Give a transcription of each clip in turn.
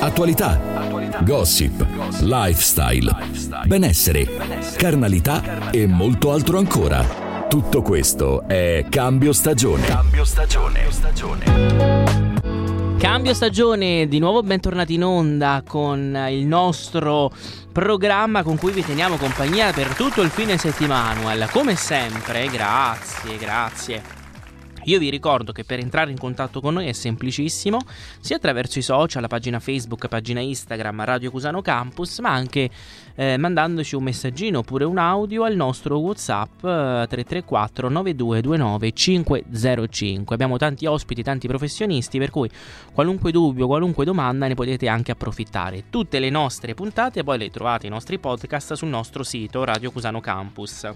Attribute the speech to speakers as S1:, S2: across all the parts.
S1: Attualità. Gossip. Lifestyle. Benessere. Carnalità e molto altro ancora. Tutto questo è Cambio Stagione. Cambio Stagione.
S2: Cambio stagione, di nuovo bentornati in onda con il nostro programma con cui vi teniamo compagnia per tutto il fine settimana. Come sempre, grazie, grazie io vi ricordo che per entrare in contatto con noi è semplicissimo, sia attraverso i social, la pagina Facebook, pagina Instagram, Radio Cusano Campus, ma anche eh, mandandoci un messaggino oppure un audio al nostro WhatsApp eh, 334 9229 505. Abbiamo tanti ospiti, tanti professionisti, per cui qualunque dubbio, qualunque domanda ne potete anche approfittare. Tutte le nostre puntate poi le trovate i nostri podcast sul nostro sito Radio Cusano Campus.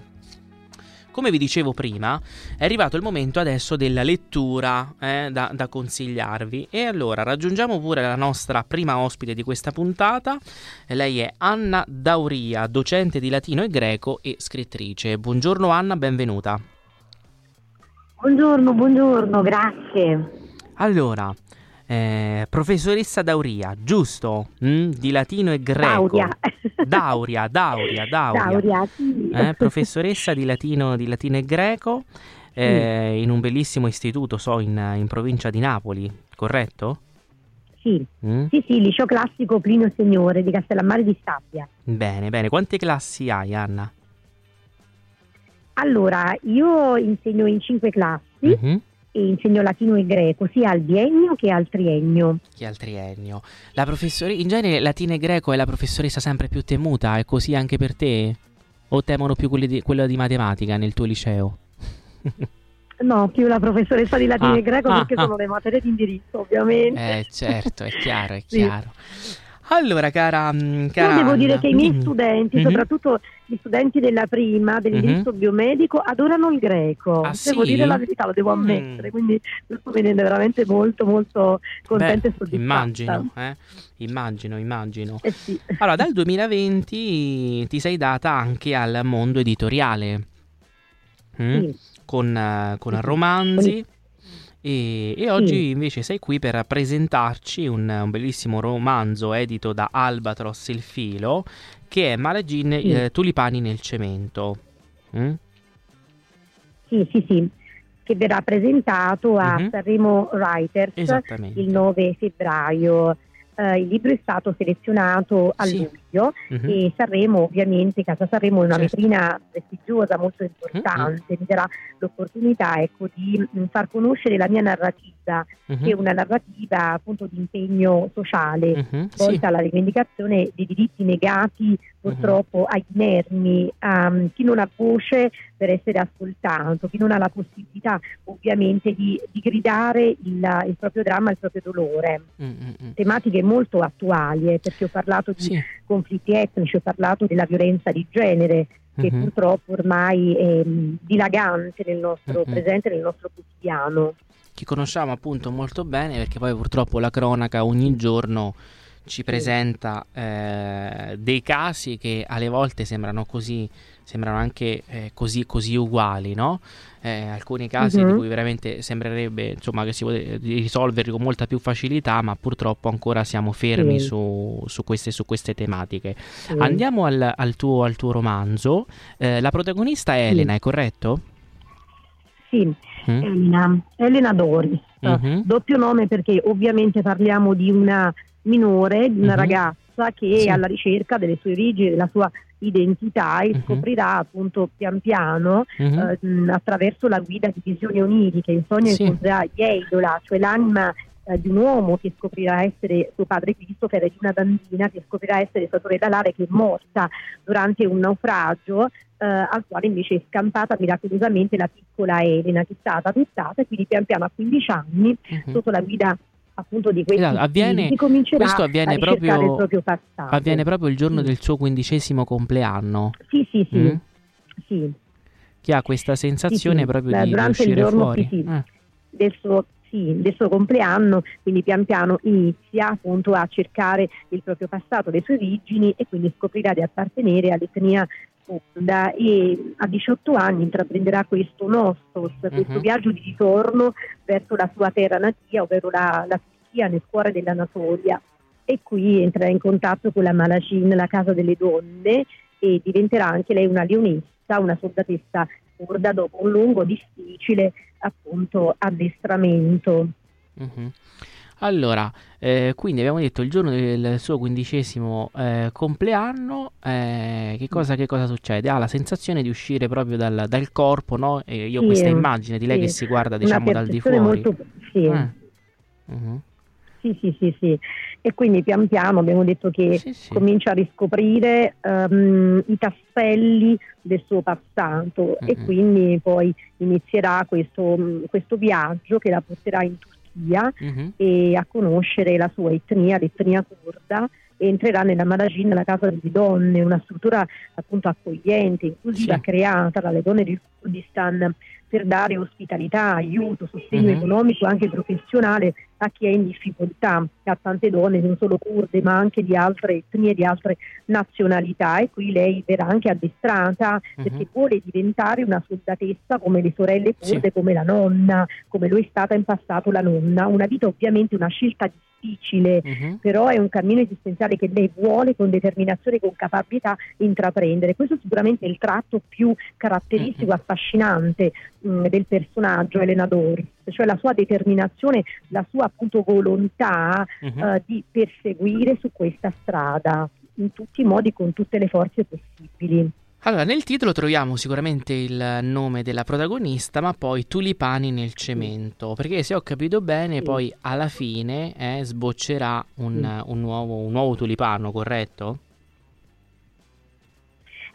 S2: Come vi dicevo prima, è arrivato il momento adesso della lettura eh, da, da, consigliarvi. E allora raggiungiamo pure la nostra prima ospite di questa puntata. Lei è Anna Dauria, docente di latino e greco e scrittrice. Buongiorno Anna, benvenuta.
S3: Buongiorno, buongiorno, grazie.
S2: Allora, eh, professoressa Dauria, giusto? Mm, di latino e greco.
S3: Dauria.
S2: Dauria, Dauria, Dauria.
S3: Dauria sì.
S2: eh, professoressa di latino, di latino e greco eh, in un bellissimo istituto, so, in, in, provincia di Napoli, corretto?
S3: Sì. Mm? sì, sì, liceo classico Plinio Signore di Castellammare di Stabia.
S2: Bene, bene. Quante classi hai, Anna?
S3: Allora, io insegno in cinque classi. Mm-hmm insegno latino e greco sia al biennio che al triennio.
S2: Che al triennio. La professoressa, in genere latino e greco è la professoressa sempre più temuta, è così anche per te? O temono più di, quello di matematica nel tuo liceo?
S3: No, più la professoressa di latino ah, e greco ah, perché ah. sono le materie di indirizzo, ovviamente.
S2: Eh, certo, è chiaro, è chiaro. Allora, cara,
S3: mm,
S2: cara
S3: Io devo dire che i miei studenti, mm-hmm. soprattutto gli studenti della prima, dell'indirizzo mm-hmm. biomedico, adorano il greco.
S2: Ah,
S3: devo
S2: sì?
S3: dire la verità, lo devo ammettere, mm. quindi questo mi rende veramente molto, molto contenta e soddisfatta.
S2: Immagino, eh? immagino, immagino.
S3: Eh sì.
S2: Allora, dal 2020 ti sei data anche al mondo editoriale. Mm? Sì. Con, uh, con romanzi, e, e oggi sì. invece sei qui per presentarci un, un, bellissimo romanzo edito da Albatros il filo che è Malagin sì. eh, Tulipani nel cemento.
S3: Mm? Sì, sì, sì, che verrà presentato a mm-hmm. Sanremo Writers il 9 febbraio. Uh, il libro è stato selezionato a sì. luglio uh-huh. e Sanremo, ovviamente, Casa Sanremo è una certo. vetrina prestigiosa, molto importante, uh-huh. mi darà l'opportunità ecco, di mm, far conoscere la mia narrativa, uh-huh. che è una narrativa appunto di impegno sociale, volta sì. alla rivendicazione dei diritti negati purtroppo ai inermi, a um, chi non ha voce per essere ascoltato, chi non ha la possibilità ovviamente di, di gridare il, il, proprio dramma, il proprio dolore. Mm-hmm. Tematiche molto attuali, eh, perché ho parlato di sì. Conflitti etnici, ho parlato della violenza di genere, che mm-hmm. purtroppo ormai è um, dilagante nel nostro mm-hmm. presente, nel nostro quotidiano.
S2: Che conosciamo appunto molto bene perché poi purtroppo la cronaca ogni giorno ci presenta eh, dei casi che alle volte sembrano così, sembrano anche eh, così, così, uguali, no? Eh, alcuni casi uh-huh. di mhm. cui veramente sembrerebbe insomma, che si potrebbe risolverli con molta più facilità, ma purtroppo ancora siamo fermi sì. su, su, queste, su, queste, tematiche. Sì. Andiamo al, al, tuo, al, tuo, romanzo. Eh, la protagonista è Elena, è corretto?
S3: Sì, mm. Elena, Elena Doris. Uh-huh. Doppio nome perché ovviamente parliamo di una minore, di una uh-huh. ragazza che è alla ricerca delle sue origini, della sua identità e uh-huh. scoprirà appunto pian piano uh-huh. eh, attraverso la guida di visioni oniriche, in sogno sì. incontrerà Yeidola, cioè l'anima eh, di un uomo che scoprirà essere suo padre Christopher e di una bambina che scoprirà essere sua sorella Lara che è morta durante un naufragio eh, al quale invece è scampata miracolosamente la piccola Elena che è stata adottata e quindi pian piano a 15 anni uh-huh. sotto la guida appunto di questi esatto,
S2: avviene, questo avviene proprio,
S3: il proprio passato.
S2: Avviene proprio il giorno sì. del suo quindicesimo compleanno.
S3: Sì, sì, sì. Mm? sì.
S2: Che ha questa sensazione sì, proprio Beh, di, uscire
S3: giorno,
S2: fuori.
S3: Sì, eh. del, suo, del suo compleanno, quindi pian piano inizia appunto a cercare il proprio passato, le sue origini e quindi scoprirà di appartenere all'etnia Fonda e a 18 anni intraprenderà questo nostos, uh-huh. questo viaggio di ritorno verso la sua terra natia, ovvero la, la Turchia nel cuore dell'Anatolia. e qui entrerà in contatto con la Malacin, la casa delle donne e diventerà anche lei una leonessa, una soldatessa kurda dopo un lungo, difficile appunto addestramento.
S2: Mm-hmm. Allora, eh, quindi abbiamo detto il giorno del suo quindicesimo eh, compleanno, eh, che, cosa, che, cosa, succede? Ha la sensazione di uscire proprio dal, dal corpo, no? E io ho sì, questa immagine di lei sì. che si guarda diciamo dal di fuori. Molto,
S3: sì. Uh-huh. Sì, sì, sì, sì. E quindi pian piano abbiamo detto che comincia a riscoprire um, i tasselli del suo passato mm-hmm. e quindi poi inizierà questo, questo, viaggio che la porterà in Turchia mm-hmm. e a conoscere la sua etnia, l'etnia kurda entrerà nella Maragin, la casa di donne, una struttura appunto accogliente, inclusiva, sì. creata dalle donne del Kurdistan per dare ospitalità, aiuto, sostegno mm-hmm. economico anche professionale a chi è in difficoltà, a tante donne, non solo kurde, ma anche di altre etnie, di altre nazionalità. E qui lei verrà anche addestrata mm-hmm. perché vuole diventare una soldatessa come le sorelle kurde, sì. come la nonna, come lo è stata in passato la nonna. Una vita ovviamente una scelta di difficile, uh-huh. però è un cammino esistenziale che lei vuole con determinazione e con capacità intraprendere. Questo sicuramente è il tratto più caratteristico, uh-huh. affascinante mh, del personaggio Elena Doris, cioè la sua determinazione, la sua appunto volontà uh-huh. uh, di perseguire su questa strada in tutti i modi, con tutte le forze possibili.
S2: Allora, nel titolo troviamo sicuramente il nome della protagonista, ma poi tulipani nel cemento, perché se ho capito bene, sì. poi alla fine eh, sboccerà un, un, nuovo, un nuovo tulipano, corretto?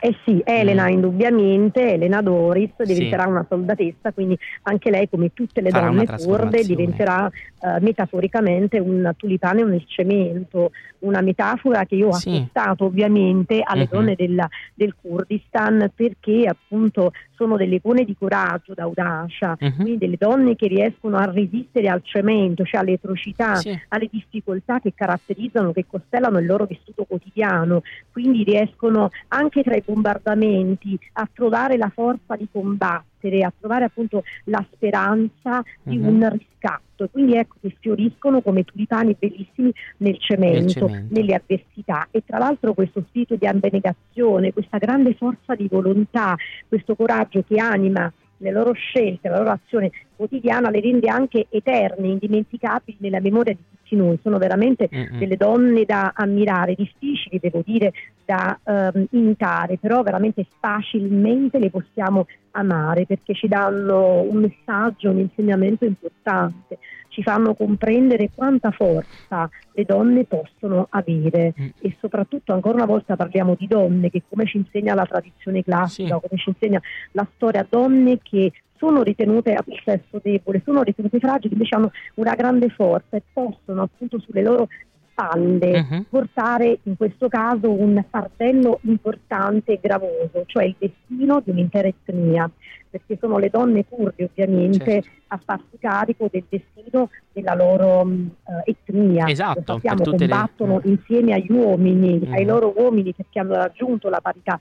S3: Eh sì, Elena mm. indubbiamente, Elena Doris diventerà sì. una soldatessa, quindi anche lei come tutte le Farà donne kurde diventerà uh, metaforicamente un tulipano nel cemento, una metafora che io ho sì. acquistato ovviamente alle uh-huh. donne della, del Kurdistan perché appunto sono delle icone di coraggio, d'audacia, uh-huh. quindi delle donne che riescono a resistere al cemento, cioè alle atrocità, sì. alle difficoltà che caratterizzano, che costellano il loro vissuto quotidiano, quindi riescono anche tra i bombardamenti, a trovare la forza di combattere, a trovare appunto la speranza di uh-huh. un riscatto. E quindi ecco che fioriscono come tulipani bellissimi nel cemento, cemento, nelle avversità. E tra l'altro questo spirito di abnegazione, questa grande forza di volontà, questo coraggio che anima le loro scelte, la loro azione quotidiana le rende anche eterne, indimenticabili nella memoria di tutti noi. Sono veramente mm-hmm. delle donne da ammirare, difficili devo dire da um, imitare, però veramente facilmente le possiamo amare perché ci danno un messaggio, un insegnamento importante, ci fanno comprendere quanta forza le donne possono avere mm. e soprattutto ancora una volta parliamo di donne che come ci insegna la tradizione classica, sì. come ci insegna la storia, donne che sono ritenute il sesso debole, sono ritenute fragili, invece hanno una grande forza e possono appunto sulle loro spalle uh-huh. portare in questo caso un fardello importante e gravoso, cioè il destino di un'intera etnia, perché sono le donne kurde ovviamente certo. a farsi carico del destino della loro uh, etnia.
S2: Esatto,
S3: Lo sappiamo, combattono le... insieme agli uomini, uh-huh. ai loro uomini perché hanno raggiunto la parità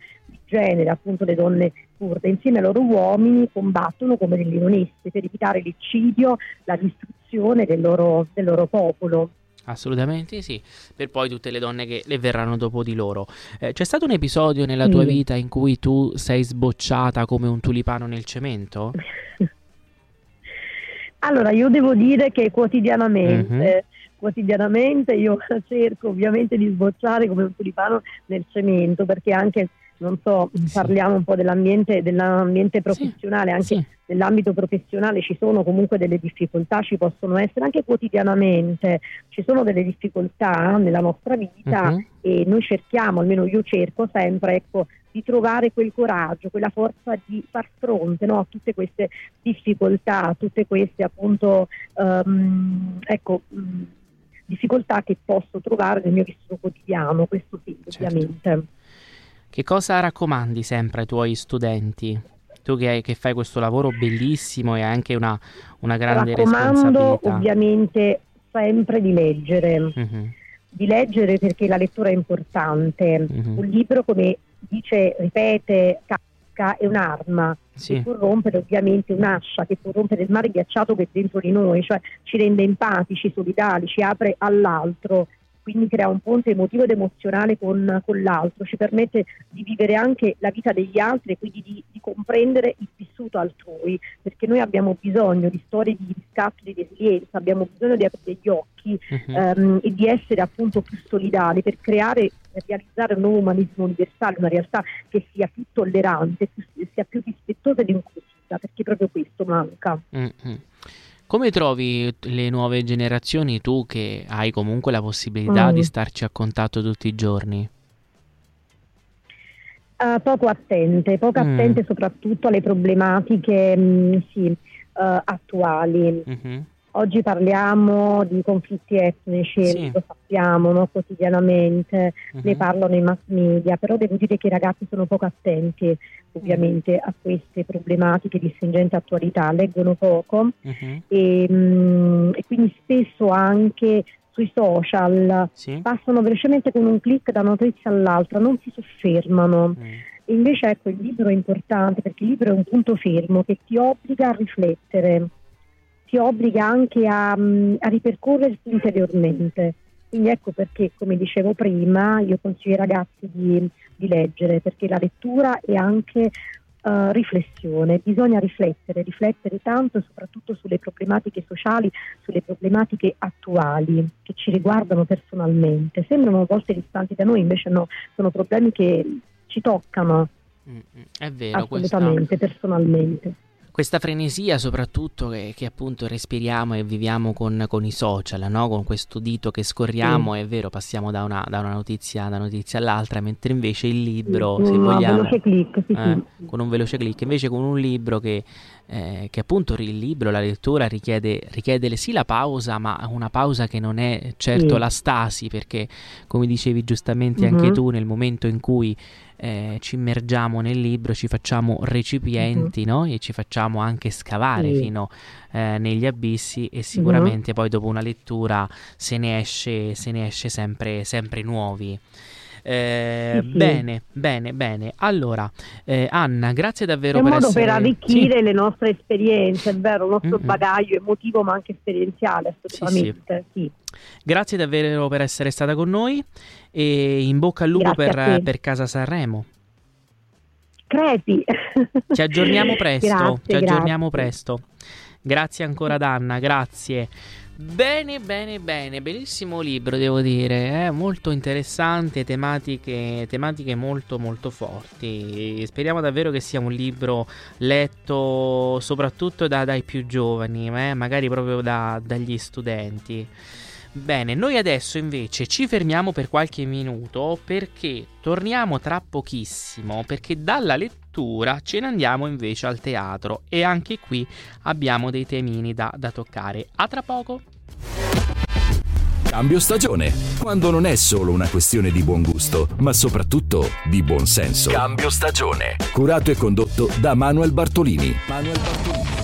S3: genere, appunto le donne kurde, insieme ai loro uomini combattono come delle leonesse per evitare l'eccidio, la distruzione del loro, del loro popolo.
S2: Assolutamente sì, per poi tutte le donne che le verranno dopo di loro. Eh, c'è stato un episodio nella tua vita in cui tu sei sbocciata come un tulipano nel cemento?
S3: allora, io devo dire che quotidianamente, mm-hmm. quotidianamente io cerco ovviamente di sbocciare come un tulipano nel cemento, perché anche non so, parliamo un po' dell'ambiente, dell'ambiente professionale, anche sì. nell'ambito professionale ci sono comunque delle difficoltà, ci possono essere anche quotidianamente, ci sono delle difficoltà nella nostra vita uh-huh. e noi cerchiamo, almeno io cerco sempre, ecco, di trovare quel coraggio, quella forza di far fronte no, a tutte queste difficoltà, a tutte queste appunto um, ecco, difficoltà che posso trovare nel mio vissuto quotidiano, questo sì, certo. ovviamente.
S2: Che cosa raccomandi sempre ai tuoi studenti? Tu che, che fai questo lavoro bellissimo e anche una, una grande
S3: Raccomando
S2: responsabilità.
S3: ovviamente sempre di leggere. Uh-huh. Di leggere perché la lettura è importante. Uh-huh. Un libro, come dice, ripete è un'arma sì. che può rompere ovviamente un'ascia, che può rompere il mare ghiacciato che è dentro di noi, cioè ci rende empatici, solidali, ci apre all'altro quindi crea un ponte emotivo ed emozionale con, con, l'altro, ci permette di vivere anche la vita degli altri e quindi di, di, comprendere il vissuto altrui, perché noi abbiamo bisogno di storie di riscatto, di resilienza, abbiamo bisogno di aprire gli occhi uh-huh. um, e di essere appunto più solidali per creare per realizzare un nuovo umanismo universale, una realtà che sia più tollerante, più, sia più rispettosa ed inclusiva, perché proprio questo manca.
S2: Mm-hmm. Come trovi le nuove generazioni tu che hai comunque la possibilità mm. di starci a contatto tutti i giorni?
S3: Uh, poco attente, poco mm. attente soprattutto alle problematiche mh, mm, sì, uh, attuali. Mm-hmm. Oggi parliamo di conflitti etnici, sì. lo sappiamo no, quotidianamente, uh-huh. ne parlano i mass media, però devo dire che i ragazzi sono poco attenti ovviamente uh-huh. a queste problematiche di stringente attualità, leggono poco uh-huh. e, mh, mm, e, quindi spesso anche sui social sì. passano velocemente con un clic da una notizia all'altra, non si soffermano. Invece ecco il libro è importante perché il libro è un punto fermo che ti obbliga a riflettere ti obbliga anche a, mm, a ripercorrersi interiormente. Quindi ecco perché, come dicevo prima, io consiglio ai ragazzi di, di leggere, perché la lettura è anche uh, riflessione, bisogna riflettere, riflettere tanto soprattutto sulle problematiche sociali, sulle problematiche attuali che ci riguardano personalmente. Sembrano a volte distanti da noi, invece no, sono problemi che ci toccano.
S2: Mm, mm, è vero,
S3: assolutamente,
S2: questa...
S3: personalmente
S2: questa frenesia soprattutto che, che, appunto respiriamo e viviamo con, con i social, no? con questo dito che scorriamo, mm. è vero, passiamo da una, da una, notizia, da una notizia all'altra, mentre invece il libro, mm. se vogliamo,
S3: veloce click, sì,
S2: eh, sì. con un veloce clic, invece con un libro che, eh, che appunto il libro, la lettura richiede, richiede sì la pausa, ma una pausa che non è certo sì. la stasi, perché come dicevi giustamente mm-hmm. anche tu, nel momento in cui eh, ci immergiamo nel libro, ci facciamo recipienti uh-huh. no? e ci facciamo anche scavare sì. fino eh, negli abissi e sicuramente uh-huh. poi dopo una lettura se ne esce, se ne esce sempre, sempre nuovi. Eh, sì, sì. Bene, bene, bene. Allora, eh, Anna, grazie davvero
S3: è
S2: per
S3: un modo
S2: essere...
S3: per arricchire sì. le nostre esperienze, è vero, il nostro mm-hmm. bagaglio emotivo ma anche esperienziale, assolutamente. Sì,
S2: Grazie davvero per essere stata con noi e in bocca al lupo per, per, Casa Sanremo.
S3: Crepi.
S2: Ci aggiorniamo presto, grazie, ci aggiorniamo grazie. presto. Grazie ancora ad Anna, grazie. Bene, bene, bene, bellissimo libro devo dire, eh? molto interessante, tematiche, tematiche molto molto forti. Speriamo davvero che sia un libro letto soprattutto da, dai più giovani, eh? magari proprio da, dagli studenti. Bene, noi adesso invece ci fermiamo per qualche minuto perché torniamo tra pochissimo, perché dalla lettura ce ne andiamo invece al teatro e anche qui abbiamo dei temini da, da toccare. A tra poco!
S1: Cambio stagione, quando non è solo una questione di buon gusto, ma soprattutto di buon senso. Cambio stagione. Curato e condotto da Manuel Bartolini. Manuel Bartolini.